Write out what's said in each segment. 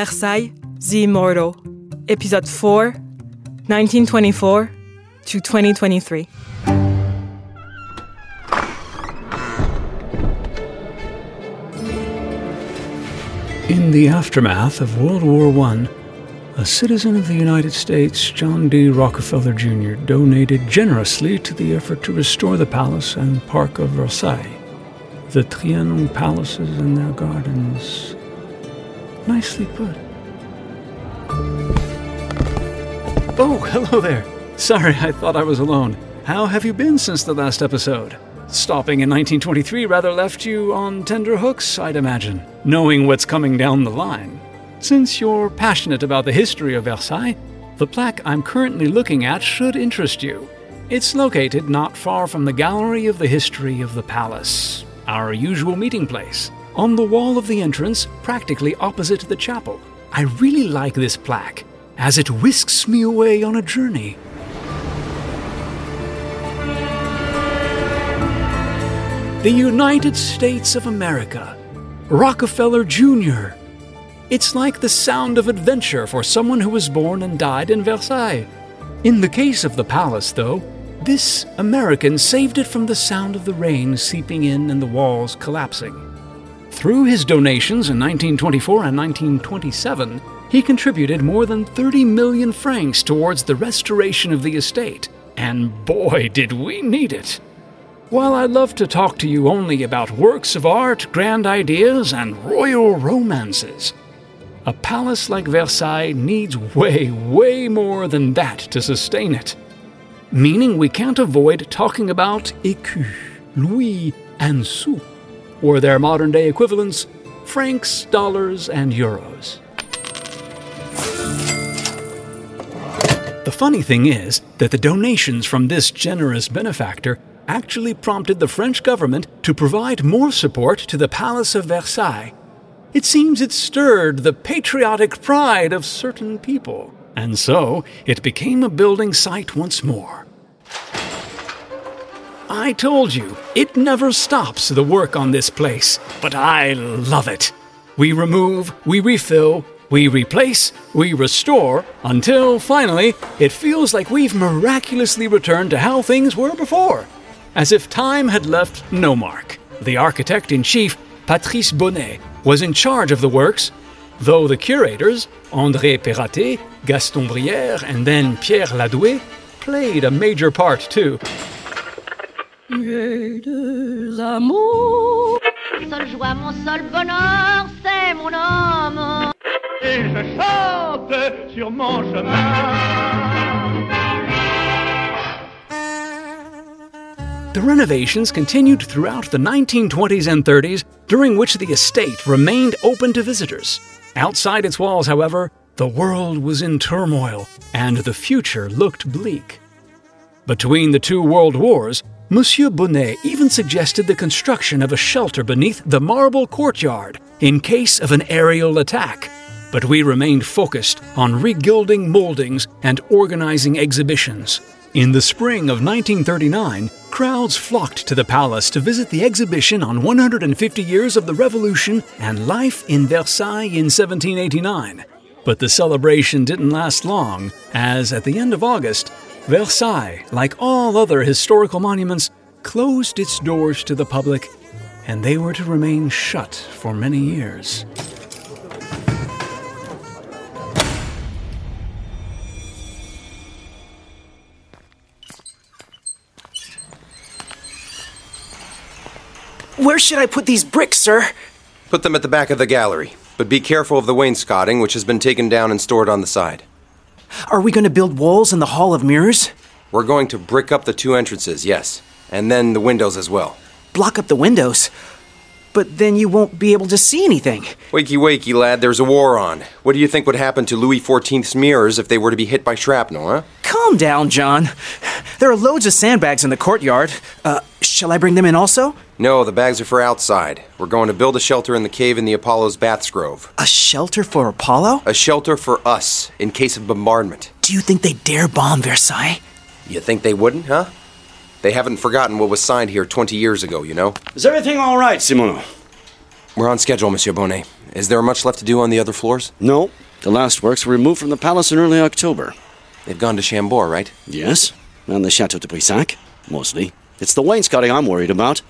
Versailles, the Immortal, Episode 4, 1924 to 2023. In the aftermath of World War I, a citizen of the United States, John D. Rockefeller Jr., donated generously to the effort to restore the palace and park of Versailles, the Trianon palaces and their gardens. Nicely put. Oh, hello there. Sorry, I thought I was alone. How have you been since the last episode? Stopping in 1923 rather left you on tender hooks, I'd imagine, knowing what's coming down the line. Since you're passionate about the history of Versailles, the plaque I'm currently looking at should interest you. It's located not far from the Gallery of the History of the Palace, our usual meeting place, on the wall of the entrance, practically opposite the chapel. I really like this plaque, as it whisks me away on a journey. The United States of America, Rockefeller Jr. It's like the sound of adventure for someone who was born and died in Versailles. In the case of the palace, though, this American saved it from the sound of the rain seeping in and the walls collapsing. Through his donations in 1924 and 1927, he contributed more than 30 million francs towards the restoration of the estate. And boy, did we need it! While I love to talk to you only about works of art, grand ideas, and royal romances, a palace like Versailles needs way, way more than that to sustain it. Meaning we can't avoid talking about écus, louis, and sous, or their modern day equivalents, francs, dollars, and euros. The funny thing is that the donations from this generous benefactor actually prompted the French government to provide more support to the Palace of Versailles. It seems it stirred the patriotic pride of certain people, and so it became a building site once more. I told you, it never stops the work on this place, but I love it. We remove, we refill, we replace, we restore, until finally it feels like we've miraculously returned to how things were before as if time had left no mark. The architect in chief, Patrice Bonnet, was in charge of the works, though the curators, André Pératé, Gaston Brière, and then Pierre Ladoué, played a major part too. J'ai deux amours. Seule joie, mon seul bonheur, c'est mon homme. Et je chante sur mon chemin. The renovations continued throughout the 1920s and 30s, during which the estate remained open to visitors. Outside its walls, however, the world was in turmoil, and the future looked bleak. Between the two world wars, Monsieur Bonnet even suggested the construction of a shelter beneath the marble courtyard in case of an aerial attack. But we remained focused on regilding moldings and organizing exhibitions. In the spring of 1939, crowds flocked to the palace to visit the exhibition on 150 years of the Revolution and life in Versailles in 1789. But the celebration didn't last long, as at the end of August, Versailles, like all other historical monuments, closed its doors to the public, and they were to remain shut for many years. Where should I put these bricks, sir? Put them at the back of the gallery, but be careful of the wainscoting, which has been taken down and stored on the side. Are we going to build walls in the Hall of Mirrors? We're going to brick up the two entrances, yes, and then the windows as well. Block up the windows? But then you won't be able to see anything. Wakey, wakey, lad, there's a war on. What do you think would happen to Louis XIV's mirrors if they were to be hit by shrapnel, huh? Calm down, John. There are loads of sandbags in the courtyard. Uh, shall I bring them in also? No, the bags are for outside. We're going to build a shelter in the cave in the Apollo's Baths Grove. A shelter for Apollo? A shelter for us, in case of bombardment. Do you think they dare bomb Versailles? You think they wouldn't, huh? They haven't forgotten what was signed here 20 years ago, you know? Is everything all right, Simoneau? We're on schedule, Monsieur Bonnet. Is there much left to do on the other floors? No, the last works were removed from the palace in early October. They've gone to Chambord, right? Yes, and the Chateau de Brissac, mostly. It's the wainscoting I'm worried about.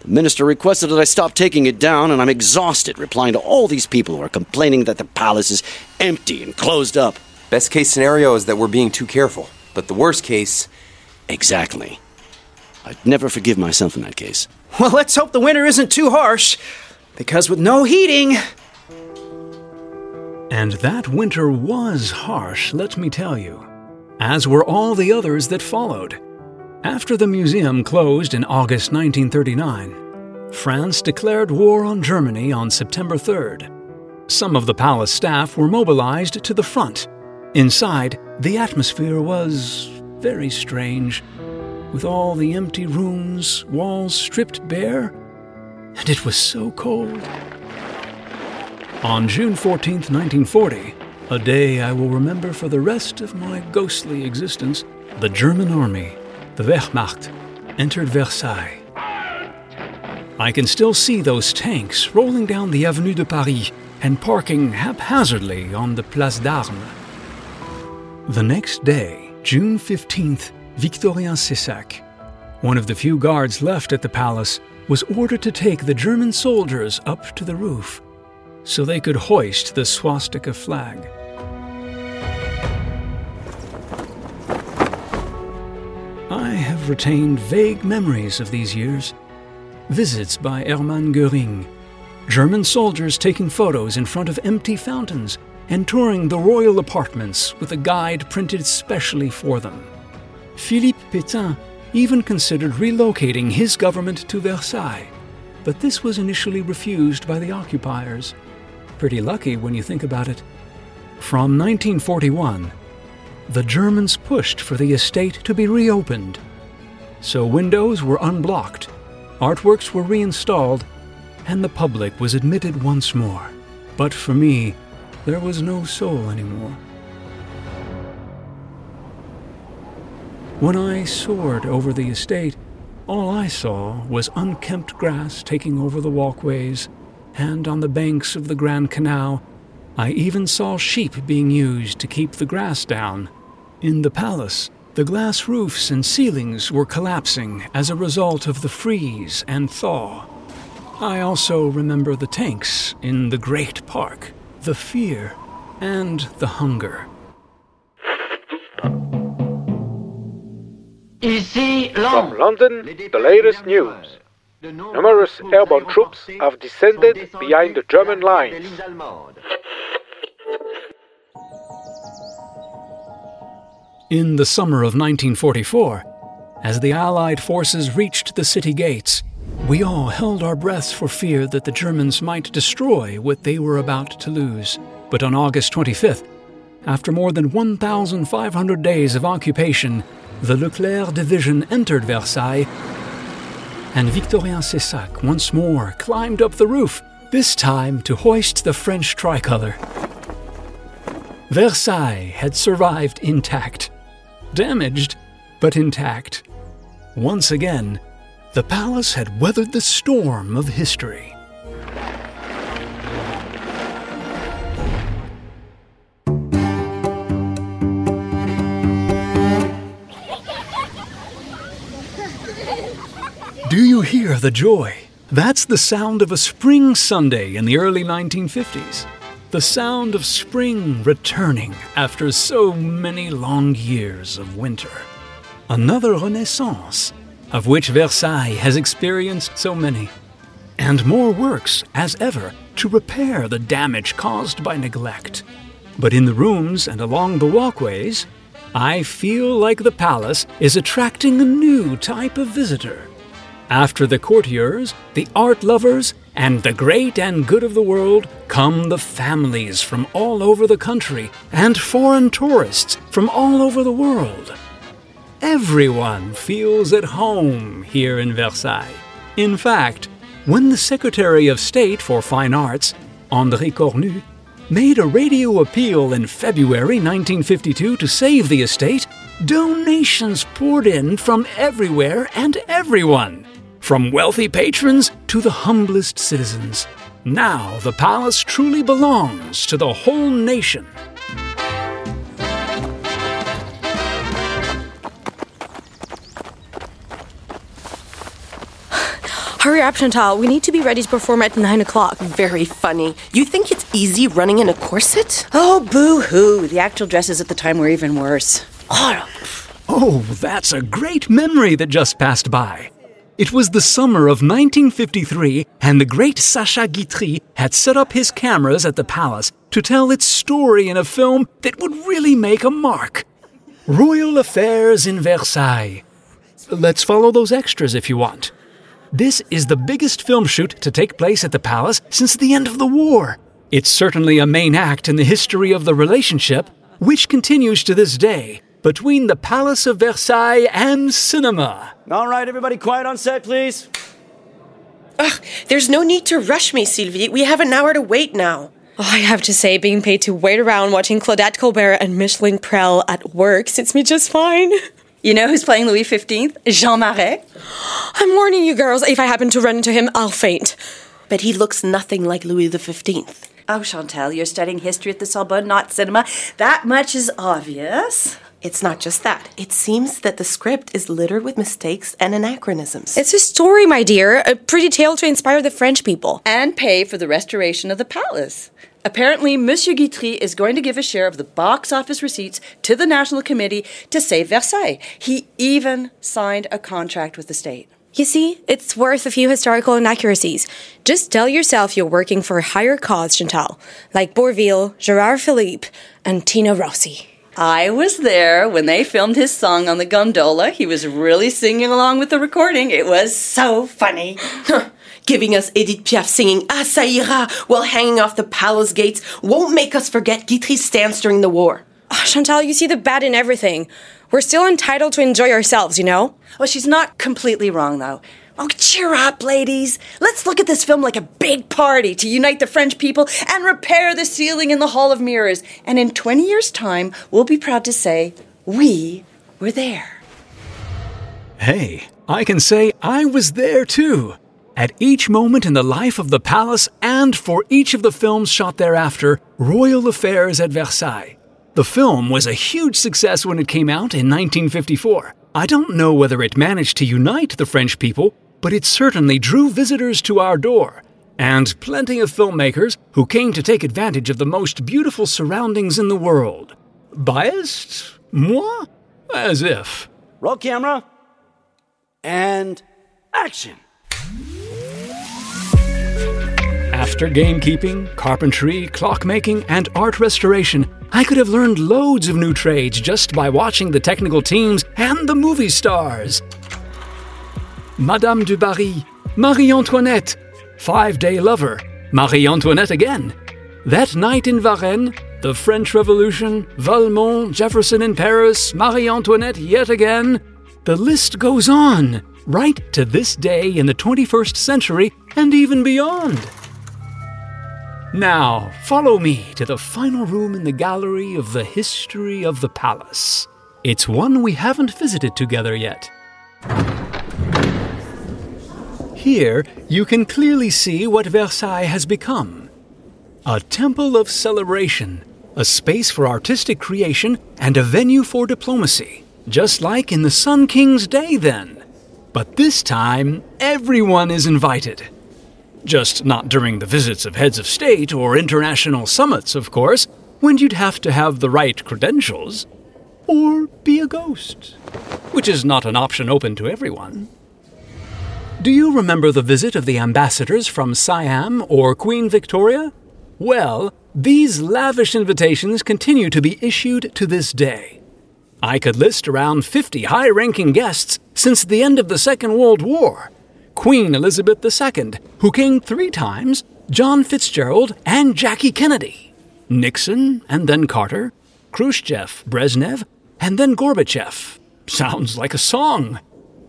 The minister requested that I stop taking it down, and I'm exhausted replying to all these people who are complaining that the palace is empty and closed up. Best case scenario is that we're being too careful. But the worst case. Exactly. I'd never forgive myself in that case. Well, let's hope the winter isn't too harsh, because with no heating. And that winter was harsh, let me tell you, as were all the others that followed. After the museum closed in August 1939, France declared war on Germany on September 3rd. Some of the palace staff were mobilized to the front. Inside, the atmosphere was very strange, with all the empty rooms, walls stripped bare, and it was so cold. On June 14, 1940, a day I will remember for the rest of my ghostly existence, the German army, the Wehrmacht, entered Versailles. I can still see those tanks rolling down the Avenue de Paris and parking haphazardly on the Place d'Armes. The next day, June 15th, Victorien Cessac, one of the few guards left at the palace, was ordered to take the German soldiers up to the roof so they could hoist the swastika flag. I have retained vague memories of these years. Visits by Hermann Göring, German soldiers taking photos in front of empty fountains, and touring the royal apartments with a guide printed specially for them. Philippe Pétain even considered relocating his government to Versailles, but this was initially refused by the occupiers. Pretty lucky when you think about it. From 1941, the Germans pushed for the estate to be reopened. So windows were unblocked, artworks were reinstalled, and the public was admitted once more. But for me, there was no soul anymore. When I soared over the estate, all I saw was unkempt grass taking over the walkways, and on the banks of the Grand Canal, I even saw sheep being used to keep the grass down. In the palace, the glass roofs and ceilings were collapsing as a result of the freeze and thaw. I also remember the tanks in the great park, the fear, and the hunger. From London, the latest news. Numerous airborne troops have descended behind the German lines. In the summer of 1944, as the Allied forces reached the city gates, we all held our breaths for fear that the Germans might destroy what they were about to lose. But on August 25th, after more than 1,500 days of occupation, the Leclerc division entered Versailles, and Victorien Cessac once more climbed up the roof, this time to hoist the French tricolor. Versailles had survived intact. Damaged, but intact. Once again, the palace had weathered the storm of history. Do you hear the joy? That's the sound of a spring Sunday in the early 1950s. The sound of spring returning after so many long years of winter. Another renaissance, of which Versailles has experienced so many. And more works, as ever, to repair the damage caused by neglect. But in the rooms and along the walkways, I feel like the palace is attracting a new type of visitor. After the courtiers, the art lovers, and the great and good of the world come the families from all over the country and foreign tourists from all over the world. Everyone feels at home here in Versailles. In fact, when the Secretary of State for Fine Arts, André Cornu, made a radio appeal in February 1952 to save the estate, donations poured in from everywhere and everyone, from wealthy patrons to the humblest citizens. Now the palace truly belongs to the whole nation. Hurry up, Chantal. We need to be ready to perform at 9 o'clock. Very funny. You think it's easy running in a corset? Oh, boo hoo. The actual dresses at the time were even worse. Oh, oh, that's a great memory that just passed by. It was the summer of 1953, and the great Sacha Guitry had set up his cameras at the palace to tell its story in a film that would really make a mark Royal Affairs in Versailles. Let's follow those extras if you want. This is the biggest film shoot to take place at the palace since the end of the war. It's certainly a main act in the history of the relationship, which continues to this day, between the Palace of Versailles and cinema. All right, everybody quiet on set, please. Ugh, there's no need to rush me, Sylvie. We have an hour to wait now. Oh, I have to say, being paid to wait around watching Claudette Colbert and Micheline Presle at work suits me just fine. You know who's playing Louis XV? Jean Marais. I'm warning you girls, if I happen to run into him, I'll faint. But he looks nothing like Louis XV. Oh, Chantal, you're studying history at the Sorbonne, not cinema. That much is obvious. It's not just that. It seems that the script is littered with mistakes and anachronisms. It's a story, my dear, a pretty tale to inspire the French people. And pay for the restoration of the palace. Apparently, Monsieur Guitry is going to give a share of the box office receipts to the National Committee to save Versailles. He even signed a contract with the state. You see, it's worth a few historical inaccuracies. Just tell yourself you're working for a higher cause, Chantal, like Bourvil, Gerard Philipe, and Tino Rossi. I was there when they filmed his song on the gondola. He was really singing along with the recording. It was so funny. Giving us Edith Piaf singing Ah ça ira while hanging off the palace gates won't make us forget Guitry's stance during the war. Oh, Chantal, you see the bad in everything. We're still entitled to enjoy ourselves, you know? Well, she's not completely wrong, though. Oh, cheer up, ladies. Let's look at this film like a big party to unite the French people and repair the ceiling in the Hall of Mirrors. And in 20 years' time, we'll be proud to say, we were there. Hey, I can say I was there too. At each moment in the life of the palace and for each of the films shot thereafter, Royal Affairs at Versailles. The film was a huge success when it came out in 1954. I don't know whether it managed to unite the French people, but it certainly drew visitors to our door, and plenty of filmmakers who came to take advantage of the most beautiful surroundings in the world. Biased? Moi? As if. Roll camera. And action. After gamekeeping, carpentry, clockmaking, and art restoration, I could have learned loads of new trades just by watching the technical teams and the movie stars. Madame du Barry, Marie Antoinette, Five Day Lover, Marie Antoinette again. That night in Varennes, the French Revolution, Valmont, Jefferson in Paris, Marie Antoinette yet again. The list goes on, right to this day in the 21st century and even beyond. Now, follow me to the final room in the gallery of the history of the palace. It's one we haven't visited together yet. Here, you can clearly see what Versailles has become a temple of celebration, a space for artistic creation, and a venue for diplomacy, just like in the Sun King's day then. But this time, everyone is invited. Just not during the visits of heads of state or international summits, of course, when you'd have to have the right credentials. Or be a ghost, which is not an option open to everyone. Do you remember the visit of the ambassadors from Siam or Queen Victoria? Well, these lavish invitations continue to be issued to this day. I could list around 50 high ranking guests since the end of the Second World War Queen Elizabeth II, who came three times, John Fitzgerald, and Jackie Kennedy, Nixon, and then Carter, Khrushchev, Brezhnev, and then Gorbachev. Sounds like a song.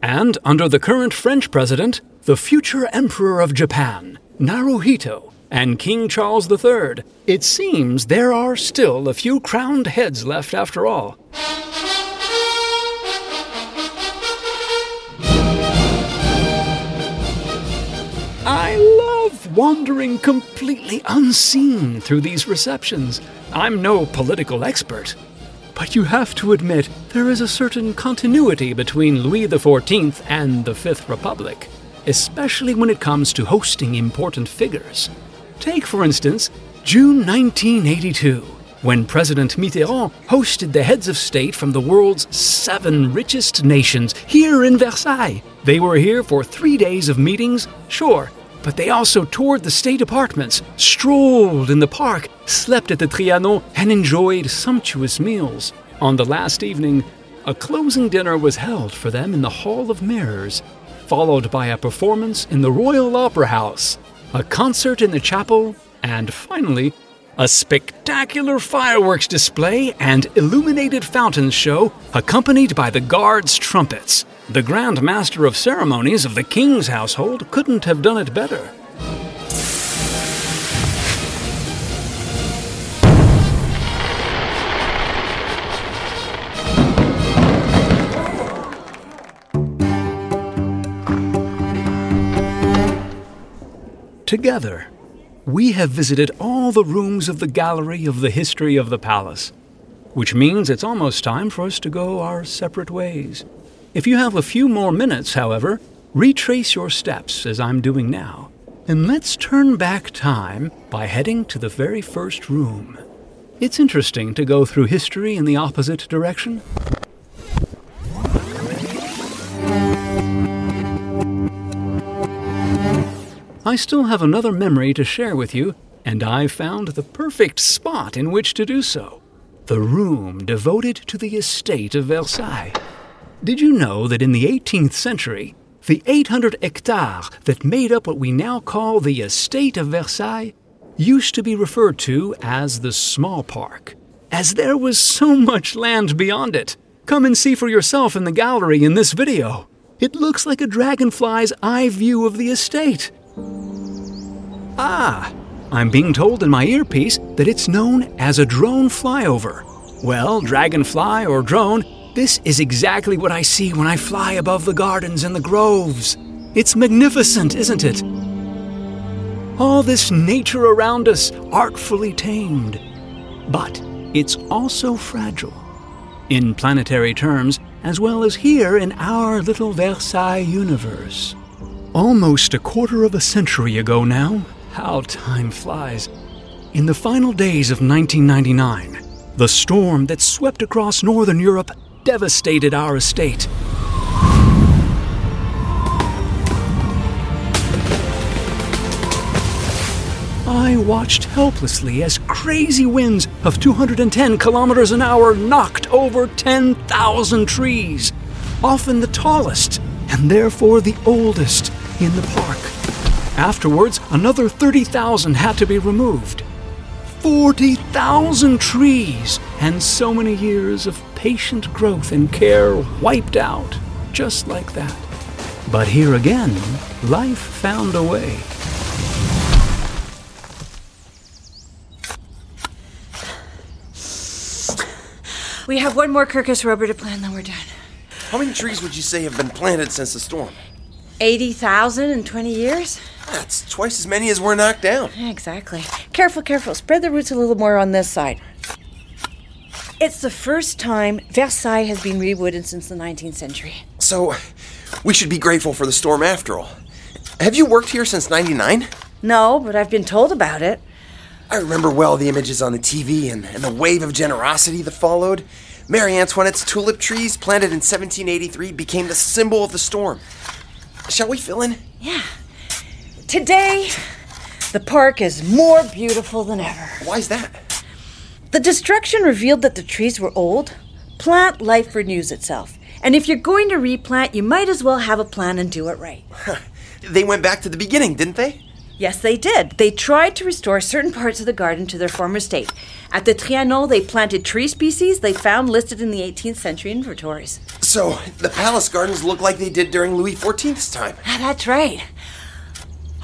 And under the current French president, the future Emperor of Japan, Naruhito, and King Charles III, it seems there are still a few crowned heads left after all. I love wandering completely unseen through these receptions. I'm no political expert, but you have to admit there is a certain continuity between Louis XIV and the Fifth Republic, especially when it comes to hosting important figures. Take, for instance, June 1982, when President Mitterrand hosted the heads of state from the world's seven richest nations here in Versailles. They were here for three days of meetings, sure, but they also toured the state apartments, strolled in the park, slept at the Trianon, and enjoyed sumptuous meals. On the last evening, a closing dinner was held for them in the Hall of Mirrors, followed by a performance in the Royal Opera House, a concert in the chapel, and finally, a spectacular fireworks display and illuminated fountains show accompanied by the guards' trumpets. The Grand Master of Ceremonies of the King's household couldn't have done it better. Together, we have visited all the rooms of the gallery of the history of the palace, which means it's almost time for us to go our separate ways. If you have a few more minutes, however, retrace your steps as I'm doing now, and let's turn back time by heading to the very first room. It's interesting to go through history in the opposite direction. I still have another memory to share with you, and I've found the perfect spot in which to do so the room devoted to the estate of Versailles. Did you know that in the 18th century, the 800 hectares that made up what we now call the estate of Versailles used to be referred to as the small park, as there was so much land beyond it? Come and see for yourself in the gallery in this video. It looks like a dragonfly's eye view of the estate. Ah, I'm being told in my earpiece that it's known as a drone flyover. Well, dragonfly or drone, this is exactly what I see when I fly above the gardens and the groves. It's magnificent, isn't it? All this nature around us, artfully tamed. But it's also fragile. In planetary terms, as well as here in our little Versailles universe. Almost a quarter of a century ago now, how time flies. In the final days of 1999, the storm that swept across northern Europe devastated our estate. I watched helplessly as crazy winds of 210 kilometers an hour knocked over 10,000 trees, often the tallest and therefore the oldest in the park. Afterwards, another 30,000 had to be removed. 40,000 trees and so many years of patient growth and care wiped out, just like that. But here again, life found a way. We have one more Quercus rubra to plant, then we're done. How many trees would you say have been planted since the storm? 80,000 in 20 years? That's twice as many as were knocked down. Exactly. Careful, careful. Spread the roots a little more on this side. It's the first time Versailles has been rewooded since the 19th century. So, we should be grateful for the storm after all. Have you worked here since 99? No, but I've been told about it. I remember well the images on the TV and, and the wave of generosity that followed. Marie Antoinette's tulip trees, planted in 1783, became the symbol of the storm. Shall we fill in? Yeah. Today, the park is more beautiful than ever. Why's that? The destruction revealed that the trees were old. Plant life renews itself. And if you're going to replant, you might as well have a plan and do it right. they went back to the beginning, didn't they? Yes, they did. They tried to restore certain parts of the garden to their former state. At the Trianon, they planted tree species they found listed in the 18th century inventories. So, the palace gardens look like they did during Louis XIV's time. Ah, that's right.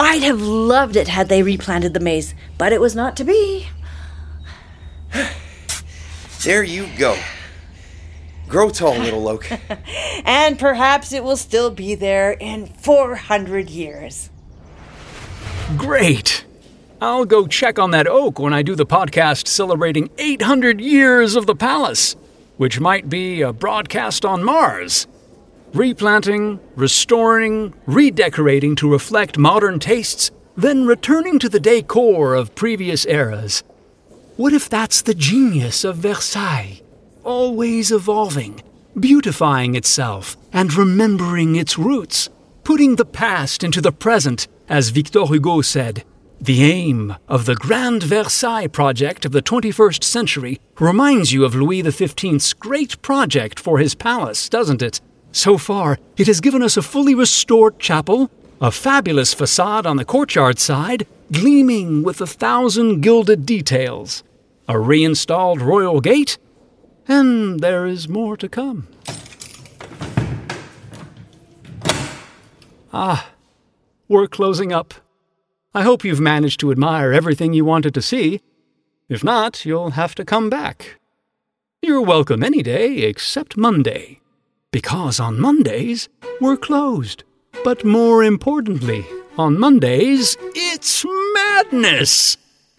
I'd have loved it had they replanted the maze, but it was not to be. there you go. Grow tall, little Loke. and perhaps it will still be there in 400 years. Great! I'll go check on that oak when I do the podcast celebrating 800 years of the palace, which might be a broadcast on Mars. Replanting, restoring, redecorating to reflect modern tastes, then returning to the decor of previous eras. What if that's the genius of Versailles? Always evolving, beautifying itself, and remembering its roots, putting the past into the present, as Victor Hugo said. The aim of the Grand Versailles project of the 21st century reminds you of Louis XV's great project for his palace, doesn't it? So far, it has given us a fully restored chapel, a fabulous facade on the courtyard side, gleaming with a thousand gilded details, a reinstalled royal gate, and there is more to come. Ah, we're closing up. I hope you've managed to admire everything you wanted to see. If not, you'll have to come back. You're welcome any day except Monday, because on Mondays, we're closed. But more importantly, on Mondays, it's madness!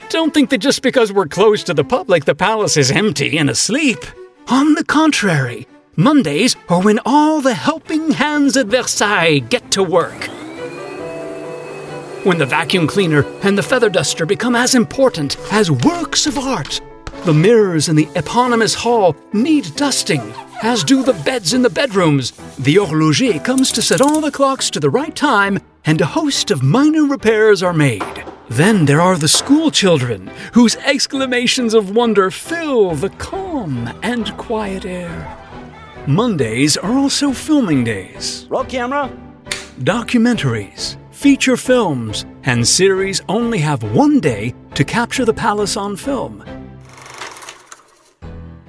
Don't think that just because we're closed to the public, the palace is empty and asleep. On the contrary, Mondays are when all the helping hands at Versailles get to work. When the vacuum cleaner and the feather duster become as important as works of art. The mirrors in the eponymous hall need dusting, as do the beds in the bedrooms. The horloger comes to set all the clocks to the right time, and a host of minor repairs are made. Then there are the school children, whose exclamations of wonder fill the calm and quiet air. Mondays are also filming days. Roll camera. Documentaries, feature films, and series only have one day to capture the palace on film.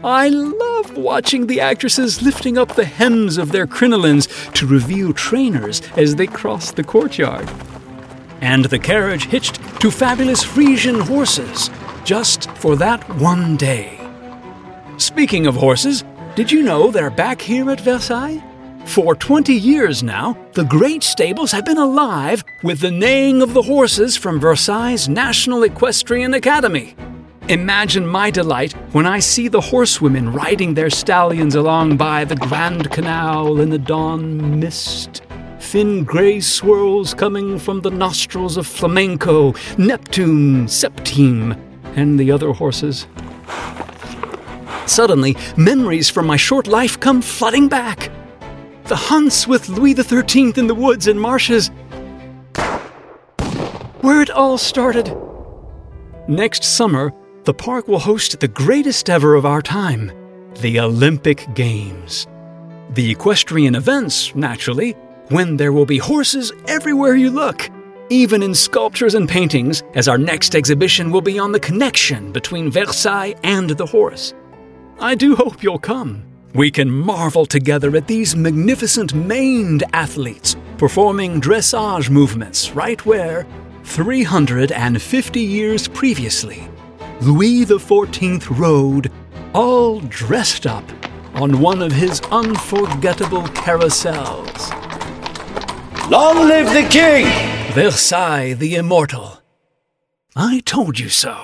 I love watching the actresses lifting up the hems of their crinolines to reveal trainers as they cross the courtyard. And the carriage hitched to fabulous Frisian horses, just for that one day. Speaking of horses, did you know they're back here at Versailles? For 20 years now, the great stables have been alive with the neighing of the horses from Versailles' National Equestrian Academy. Imagine my delight when I see the horsewomen riding their stallions along by the Grand Canal in the dawn mist. Thin gray swirls coming from the nostrils of Flamenco, Neptune, Septime, and the other horses. Suddenly, memories from my short life come flooding back. The hunts with Louis XIII in the woods and marshes. Where it all started. Next summer, the park will host the greatest ever of our time the Olympic Games. The equestrian events, naturally, when there will be horses everywhere you look, even in sculptures and paintings, as our next exhibition will be on the connection between Versailles and the horse. I do hope you'll come. We can marvel together at these magnificent maned athletes performing dressage movements right where, 350 years previously, Louis XIV rode, all dressed up, on one of his unforgettable carousels. Long live the king! Versailles the Immortal. I told you so.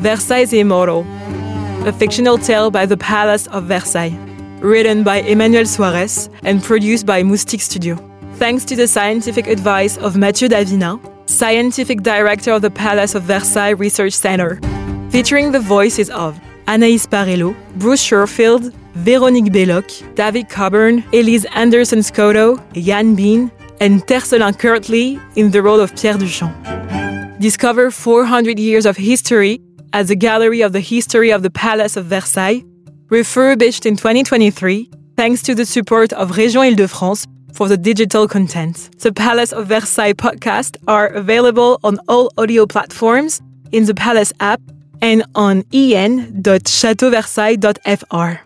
Versailles Immortal, a fictional tale by the Palace of Versailles, written by Emmanuel Suarez and produced by Moustic Studio. Thanks to the scientific advice of Mathieu da Vinha, Scientific Director of the Palace of Versailles Research Center, featuring the voices of Anaïs Parello, Bruce Sherfield, Véronique Belloc, David Coburn, Elise Anderson Scotto, Jan Bean, and Tercelin Kirtley in the role of Pierre Duchamp. Discover 400 years of history at the Gallery of the History of the Palace of Versailles, refurbished in 2023 thanks to the support of Région Île-de-France for the digital content. The Palace of Versailles podcast are available on all audio platforms, in the Palace app, and on en.chateauversailles.fr.